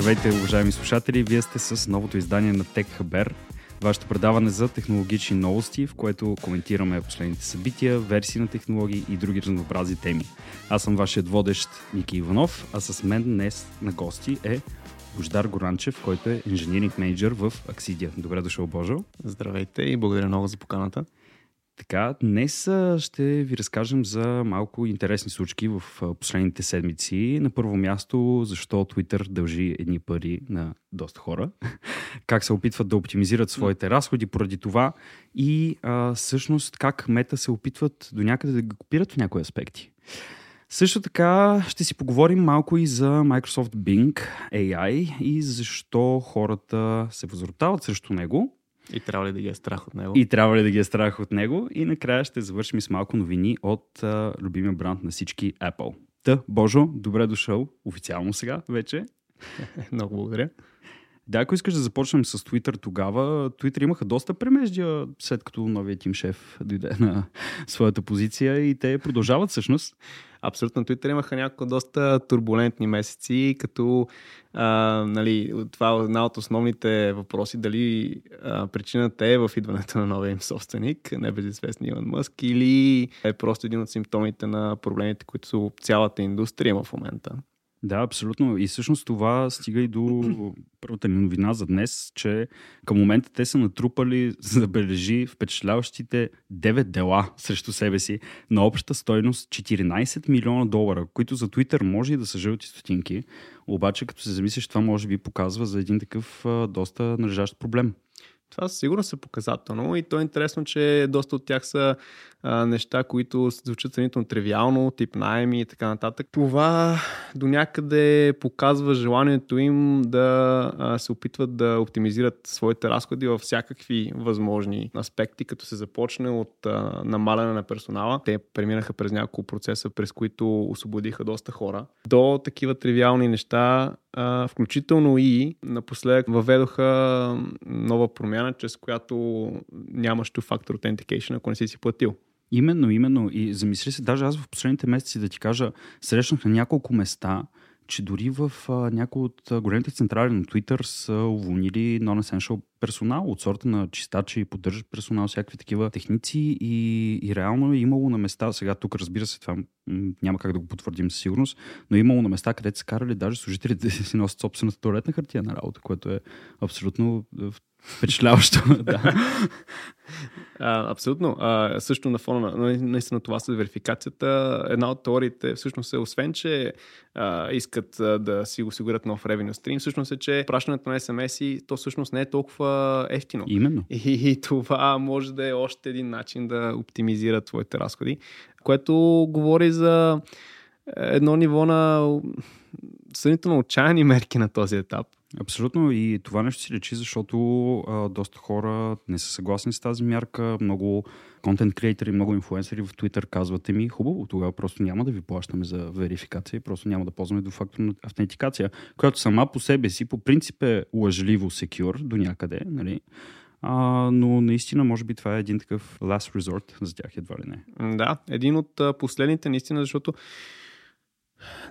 Здравейте, уважаеми слушатели! Вие сте с новото издание на Tech Haber, вашето предаване за технологични новости, в което коментираме последните събития, версии на технологии и други разнообрази теми. Аз съм вашият водещ Ники Иванов, а с мен днес на гости е Бождар Горанчев, който е инженеринг менеджер в Аксидия. Добре дошъл, Божо. Здравейте и благодаря много за поканата. Така, днес ще ви разкажем за малко интересни случки в последните седмици. На първо място, защо Twitter дължи едни пари на доста хора, как се опитват да оптимизират своите разходи поради това и а, всъщност как мета се опитват до някъде да ги копират в някои аспекти. Също така ще си поговорим малко и за Microsoft Bing AI и защо хората се възротават срещу него и трябва ли да ги е страх от него? И трябва ли да ги е страх от него? И накрая ще завършим с малко новини от а, любимия бранд на всички Apple. Та, Божо, добре дошъл официално сега вече. Много благодаря. Да, ако искаш да започнем с Twitter тогава, Twitter имаха доста премеждия след като новият тим шеф дойде на своята позиция и те продължават всъщност. Абсолютно. Twitter имаха няколко доста турбулентни месеци, като а, нали, това е една от основните въпроси, дали а, причината е в идването на новия им собственик, небезизвестния Илон Мъск, или е просто един от симптомите на проблемите, които цялата индустрия има в момента. Да, абсолютно. И всъщност това стига и до първата ни новина за днес, че към момента те са натрупали, забележи, впечатляващите 9 дела срещу себе си на обща стойност 14 милиона долара, които за Twitter може и да са жълти стотинки, обаче като се замислиш, това може би показва за един такъв а, доста належащ проблем. Това сигурно са показателно и то е интересно, че доста от тях са а, неща, които звучат сравнително тривиално, тип найеми и така нататък. Това до някъде показва желанието им да а, се опитват да оптимизират своите разходи във всякакви възможни аспекти, като се започне от а, намаляне на персонала. Те преминаха през няколко процеса, през които освободиха доста хора, до такива тривиални неща, а, включително и напоследък въведоха нова промяна, чрез която нямаш two-factor authentication, ако не си си платил. Именно, именно. И замисли се, даже аз в последните месеци да ти кажа, срещнах на няколко места, че дори в някои от големите централи на Twitter са уволнили non-essential персонал от сорта на чистачи и поддържащ персонал, всякакви такива техници и, и реално е имало на места, сега тук разбира се това няма как да го потвърдим със сигурност, но е имало на места, където са карали даже служителите да си носят собствената туалетна хартия на работа, което е абсолютно впечатляващо. да. А, абсолютно. А, също на фона на наистина това с верификацията, една от теориите всъщност е, освен, че а, искат а, да си осигурят нов revenue stream, всъщност е, че пращането на SMS-и, то всъщност не е толкова ефтино. Именно. И, и това може да е още един начин да оптимизират твоите разходи, което говори за едно ниво на сравнително отчаяни мерки на този етап. Абсолютно и това нещо си лечи, защото а, доста хора не са съгласни с тази мярка. Много контент креатори, много инфуенсери в Twitter казват ми, хубаво, тогава просто няма да ви плащаме за верификация, просто няма да ползваме до факторна автентикация, която сама по себе си по принцип е лъжливо secure до някъде, нали? А, но наистина, може би това е един такъв last resort за тях, едва ли не. Да, един от последните наистина, защото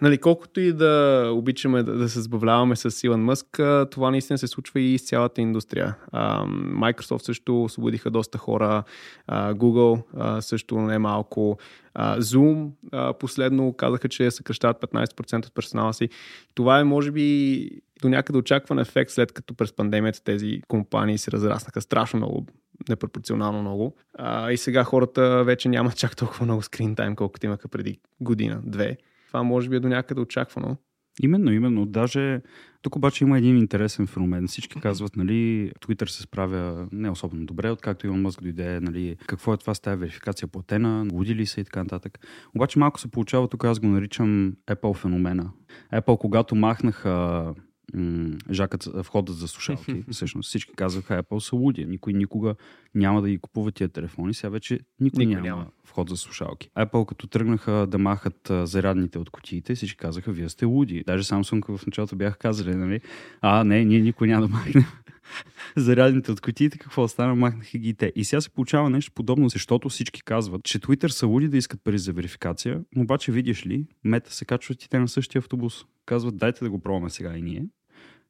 Нали, колкото и да обичаме да, да се забавляваме с Илон Мъск, това наистина се случва и с цялата индустрия. А, Microsoft също освободиха доста хора, а, Google а, също не малко, а, Zoom а, последно казаха, че съкръщават 15% от персонала си. Това е, може би, до някъде очакван ефект, след като през пандемията тези компании се разраснаха страшно много, непропорционално много. А, и сега хората вече нямат чак толкова много скрин тайм, колкото имаха преди година, две. Това може би е до някъде очаквано. Именно, именно. Даже тук обаче има един интересен феномен. Всички казват, нали, Twitter се справя не особено добре, откакто Илон Мъск дойде, нали, какво е това с тази верификация платена, луди ли са и така нататък. Обаче малко се получава, тук аз го наричам Apple феномена. Apple, когато махнаха жакът входът за слушалки. Всъщност всички казваха Apple са луди. Никой никога няма да ги купува тия телефони. Сега вече никой, никой няма, няма вход за слушалки. Apple като тръгнаха да махат зарядните от кутиите, всички казаха, вие сте луди. Даже Samsung в началото бяха казали, нали? А, не, ние никой няма да махнем зарядните от кутиите, какво стана, махнаха ги те. И сега се получава нещо подобно, защото всички казват, че Twitter са луди да искат пари за верификация, обаче видиш ли, мета се качват и те на същия автобус. Казват, дайте да го пробваме сега и ние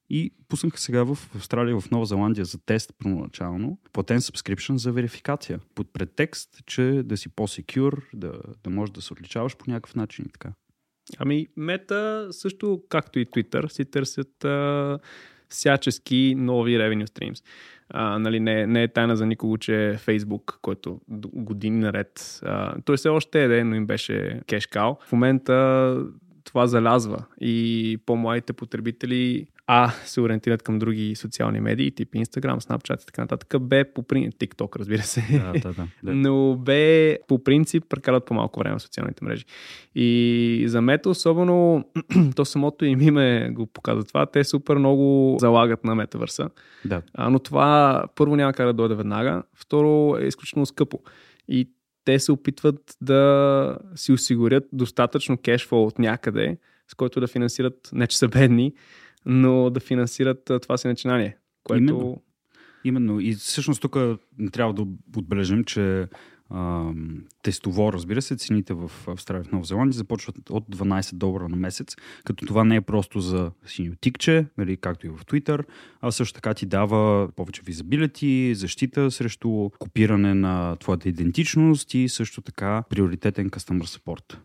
И пуснаха сега в Австралия, в Нова Зеландия за тест първоначално, платен subscription за верификация. Под претекст, че да си по-секюр, да, да можеш да се отличаваш по някакъв начин и така. Ами, Мета също, както и Twitter, си търсят а, всячески нови revenue streams. А, нали, не, не е тайна за никого, че Facebook, който години наред, а, той все още е, но им беше кешкал. В момента това залязва и по-младите потребители а се ориентират към други социални медии, тип Instagram, Snapchat и така нататък. Б по принцип, TikTok, разбира се. Да, да, да, да. Но Б по принцип прекарат по-малко време в социалните мрежи. И за мета особено, то самото им име го показва това, те супер много залагат на метавърса. Да. А, но това първо няма как да дойде веднага, второ е изключително скъпо. И те се опитват да си осигурят достатъчно кешфол от някъде, с който да финансират, не че са бедни, но да финансират това си начинание. Което... Именно. Именно. И всъщност тук трябва да отбележим, че а, тестово, разбира се, цените в Австралия в Нова Зеландия започват от 12 долара на месец, като това не е просто за синьо тикче, нали, както и в Twitter, а също така ти дава повече визабилити, защита срещу копиране на твоята идентичност и също така приоритетен customer support.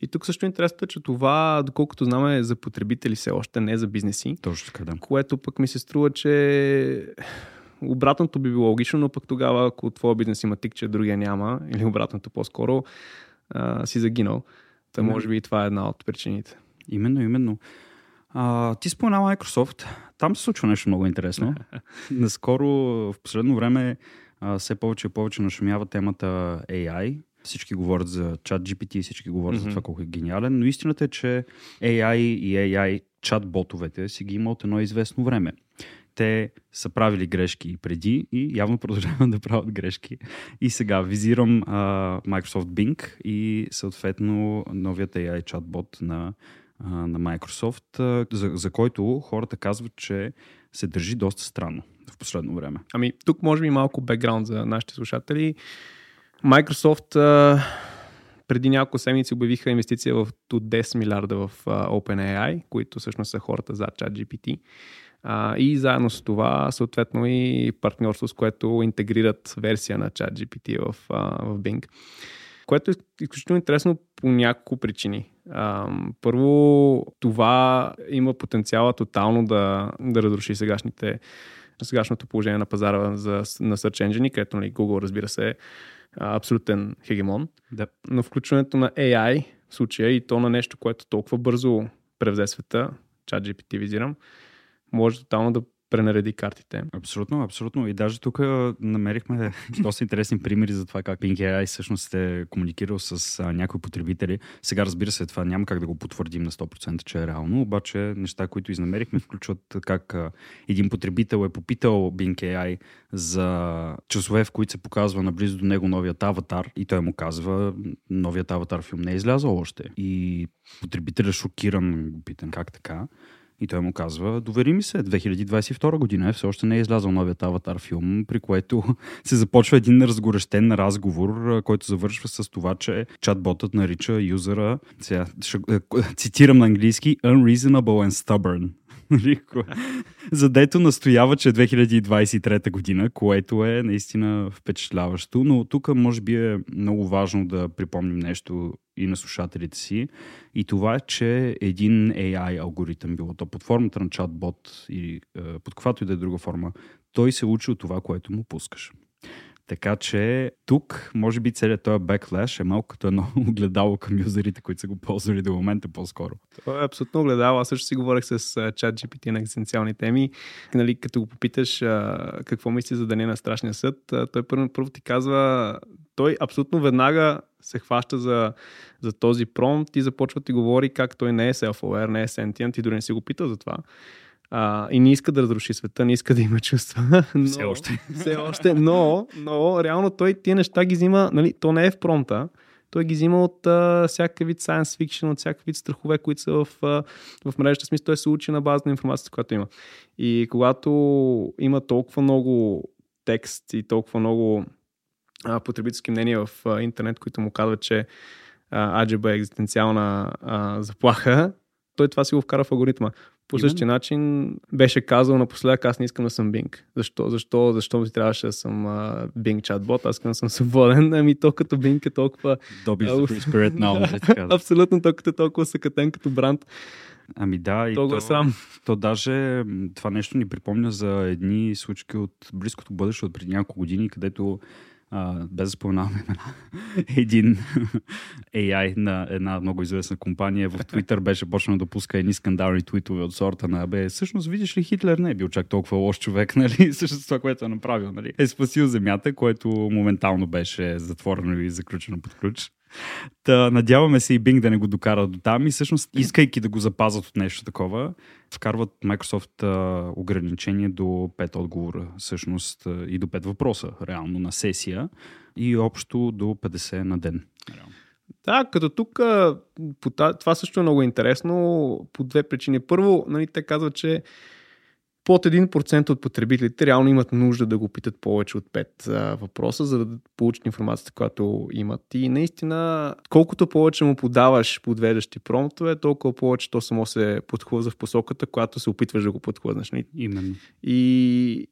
И тук също е интересно, че това, доколкото знаме, е за потребители все още, не за бизнеси. Точно така, да. Което пък ми се струва, че обратното би било логично, но пък тогава, ако твоя бизнес има тик, че другия няма, или обратното по-скоро, а, си загинал. Та може би и това е една от причините. Именно, именно. А, ти спомена Microsoft. Там се случва нещо много интересно. Наскоро, в последно време, а, все повече и повече нашумява темата AI. Всички говорят за чат GPT, всички говорят mm-hmm. за това колко е гениален, но истината е, че AI и AI чат-ботовете си ги има от едно известно време. Те са правили грешки преди и явно продължават да правят грешки. И сега визирам а, Microsoft Bing и съответно новият AI чат-бот на, а, на Microsoft, а, за, за който хората казват, че се държи доста странно в последно време. Ами, тук може би малко бекграунд за нашите слушатели. Microsoft а, преди няколко седмици обявиха инвестиция в 10 милиарда в а, OpenAI, които всъщност са хората за ChatGPT. А, и заедно с това, съответно и партньорство, с което интегрират версия на ChatGPT в, а, в Bing. Което е изключително интересно по няколко причини. А, първо, това има потенциала тотално да, да разруши сегашните, сегашното положение на пазара за, на Search Engine, където нали, Google, разбира се, абсолютен хегемон. Да. Но включването на AI в случая и то на нещо, което толкова бързо превзе света, чат GPT визирам, може тотално да пренареди картите. Абсолютно, абсолютно. И даже тук намерихме доста интересни примери за това как Pink AI всъщност е комуникирал с а, някои потребители. Сега, разбира се, това няма как да го потвърдим на 100%, че е реално, обаче неща, които изнамерихме, включват как а, един потребител е попитал Bing AI за часове, в които се показва наблизо до него новият аватар и той му казва, новият аватар филм не е излязъл още. И потребителя шокиран го питам как така. И той му казва, довери ми се, 2022 година е, все още не е излязъл новият аватар филм, при което се започва един разгорещен разговор, който завършва с това, че чатботът нарича юзера, ще, цитирам на английски, unreasonable and stubborn. Задето настоява, че е 2023 година, което е наистина впечатляващо, но тук може би е много важно да припомним нещо и на слушателите си. И това е, че един AI алгоритъм, било то под формата на чатбот или е, под каквато и да е друга форма, той се учи от това, което му пускаш. Така че тук, може би, целият този беклеш е малко като едно огледало към юзерите, които са го ползвали до момента по-скоро. Това е абсолютно огледало. Аз също си говорех с чат GPT на екзистенциални теми. Нали, като го попиташ какво мисли за деня на страшния съд, той първо, първо ти казва, той абсолютно веднага се хваща за, за този промпт и започва ти говори как той не е self-aware, не е sentient и дори не си го пита за това. А, и не иска да разруши света, не иска да има чувства. Но, все още. Все още, но, но реално той тия неща ги взима, нали, то не е в промта, той ги взима от а, всякакъв вид science fiction, от всякакъв вид страхове, които са в, а, в мрежата. Смисъл, той се учи на база на информацията, която има. И когато има толкова много текст и толкова много а, потребителски мнения в а, интернет, които му казват, че а, AGB е екзистенциална а, заплаха, той това си го вкара в алгоритма. По същия начин беше казал напоследък, аз не искам да съм Bing. Защо? Защо? Защо ми трябваше да съм uh, Bing чатбот? Аз искам да съм свободен. Ами то като Bing е толкова... Добиш uh, free spirit now. Абсолютно, то като толкова съкатен като бранд. Ами да, и то, то, срам. то даже това нещо ни припомня за едни случки от близкото бъдеще от преди няколко години, където без да споменаваме един AI на една много известна компания в Twitter беше почнал да пуска едни скандални твитове от сорта на бе, всъщност видиш ли Хитлер не е бил чак толкова лош човек, нали? Също това, което е направил, нали? Е спасил земята, което моментално беше затворено и заключено под ключ. Та, надяваме се и Bing да не го докара до там и всъщност, искайки да го запазят от нещо такова, вкарват Microsoft а, ограничение до 5 отговора, всъщност и до 5 въпроса, реално на сесия и общо до 50 на ден. Да, като тук това също е много интересно по две причини. Първо, нали, те казват, че под 1% от потребителите реално имат нужда да го питат повече от 5 а, въпроса, за да получат информацията, която имат. И наистина, колкото повече му подаваш подвеждащи промптове, толкова повече то само се подхлъзва в посоката, която се опитваш да го подхлъзнеш. Нали? Именно. И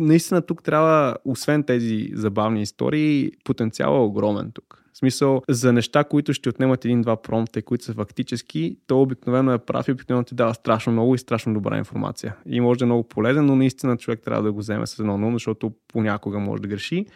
наистина тук трябва, освен тези забавни истории, потенциалът е огромен тук. В смисъл, за неща, които ще отнемат един-два промпта, които са фактически, то обикновено е прав и обикновено ти дава страшно много и страшно добра информация. И може да е много полезен, но наистина човек трябва да го вземе с едно но, защото понякога може да греши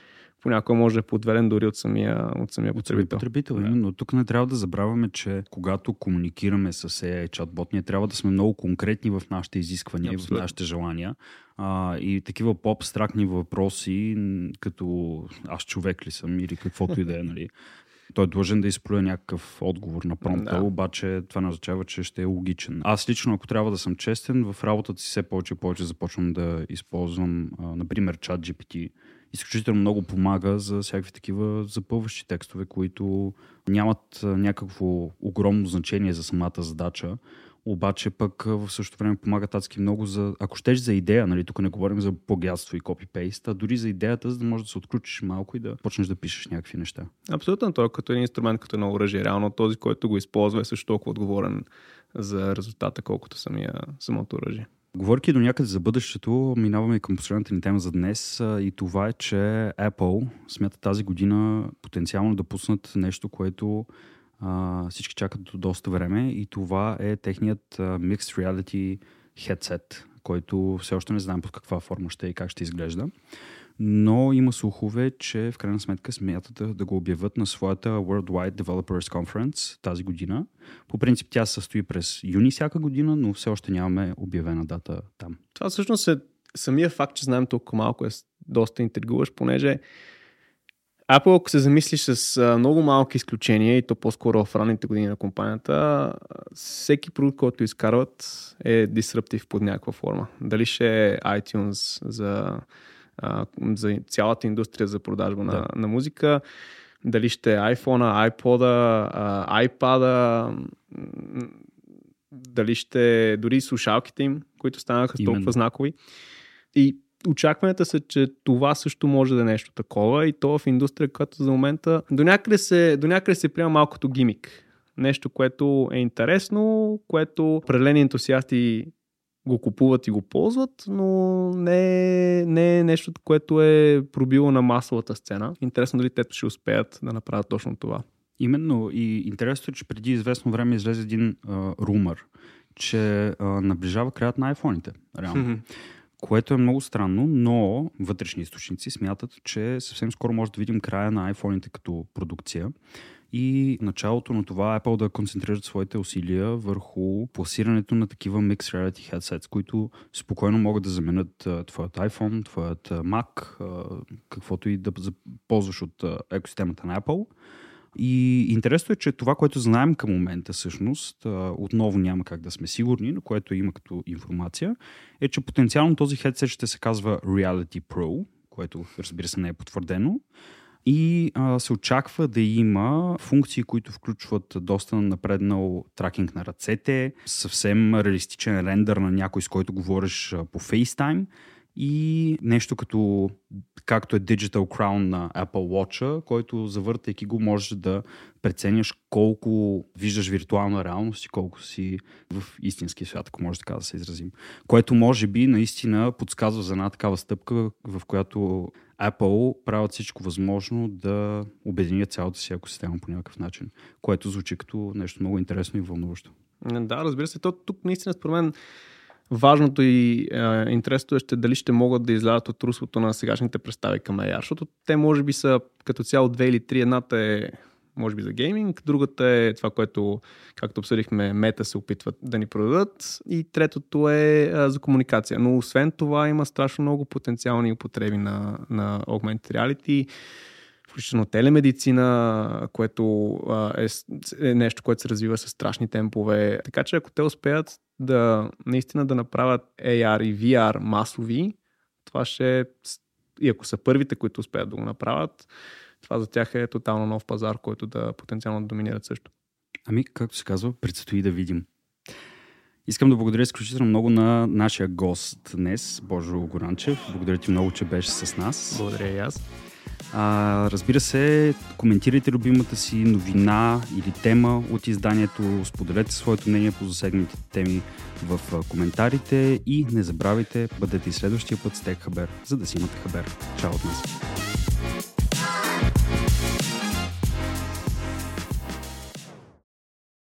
понякога може да е подведен дори от самия, от самия потребител. потребител, да. но тук не трябва да забравяме, че когато комуникираме с AI чатбот, ние трябва да сме много конкретни в нашите изисквания, Абсолютно. в нашите желания. А, и такива по-абстрактни въпроси, като аз човек ли съм или каквото и да е, нали, той е длъжен да изплюе някакъв отговор на промпта, да. обаче това не означава, че ще е логичен. Аз лично, ако трябва да съм честен, в работата си все повече и повече започвам да използвам, а, например, чат GPT. Изключително много помага за всякакви такива запълващи текстове, които нямат някакво огромно значение за самата задача, обаче пък в същото време помагат адски много за, ако щеш за идея, нали, тук не говорим за плагиатство и копипейст, а дори за идеята, за да можеш да се отключиш малко и да почнеш да пишеш някакви неща. Абсолютно, той е като един инструмент, като едно оръжие. Реално този, който го използва е също толкова отговорен за резултата, колкото самия, самото оръжие. Говорки до някъде за бъдещето, минаваме към последната ни тема за днес и това е, че Apple смята тази година потенциално да пуснат нещо, което а, всички чакат до доста време и това е техният а, Mixed Reality headset, който все още не знаем под каква форма ще е и как ще изглежда. Но има слухове, че в крайна сметка смятат да го обявят на своята Worldwide Developers Conference тази година. По принцип тя се състои през юни всяка година, но все още нямаме обявена дата там. Това всъщност е самия факт, че знаем толкова малко е доста интригуваш, понеже Apple, ако се замислиш с много малки изключения, и то по-скоро в ранните години на компанията, всеки продукт, който изкарват е дисруптив под някаква форма. Дали ще е iTunes за, а, за цялата индустрия за продажба да. на, на музика, дали ще е iPhone, iPod, iPad, дали ще е дори слушалките им, които станаха Именно. толкова знакови. И очакванията са, че това също може да е нещо такова и то в индустрия, която за момента до някъде се, до някъде се приема малкото гимик. Нещо, което е интересно, което определени ентусиасти го купуват и го ползват, но не, не е нещо, което е пробило на масовата сцена. Интересно дали те ще успеят да направят точно това. Именно и интересно е, че преди известно време излезе един а, румър, че а, наближава краят на айфоните. Реално което е много странно, но вътрешни източници смятат, че съвсем скоро може да видим края на iPhone-ите като продукция. И началото на това Apple да концентрират своите усилия върху пласирането на такива Mixed Reality headsets, които спокойно могат да заменят твоят iPhone, твоят Mac, каквото и да ползваш от екосистемата на Apple и интересно е, че това, което знаем към момента всъщност, отново няма как да сме сигурни, но което има като информация, е, че потенциално този хедсет ще се казва Reality Pro, което разбира се не е потвърдено. И а, се очаква да има функции, които включват доста напреднал тракинг на ръцете, съвсем реалистичен рендър на някой, с който говориш по FaceTime и нещо като както е Digital Crown на Apple Watch, който завъртайки го можеш да преценяш колко виждаш виртуална реалност и колко си в истински свят, ако може така да се изразим. Което може би наистина подсказва за една такава стъпка, в която Apple правят всичко възможно да обединят цялата си екосистема по някакъв начин, което звучи като нещо много интересно и вълнуващо. Да, разбира се. То тук наистина според мен важното и е, интересното е ще дали ще могат да излязат от руслото на сегашните представи към AR, защото те може би са като цяло две или три. Едната е може би за гейминг, другата е това, което, както обсъдихме, мета се опитват да ни продадат и третото е а, за комуникация. Но освен това има страшно много потенциални употреби на, на augmented reality, включително телемедицина, което а, е, е нещо, което се развива с страшни темпове. Така че ако те успеят да наистина да направят AR и VR масови, това ще е, и ако са първите, които успеят да го направят, това за тях е тотално нов пазар, който да потенциално доминират също. Ами, както се казва, предстои да видим. Искам да благодаря изключително много на нашия гост днес, Божо Горанчев. Благодаря ти много, че беше с нас. Благодаря и аз. А, разбира се, коментирайте любимата си новина или тема от изданието, споделете своето мнение по засегнатите теми в коментарите и не забравяйте, бъдете и следващия път с Тек Хабер, за да си имате хабер. Чао от нас!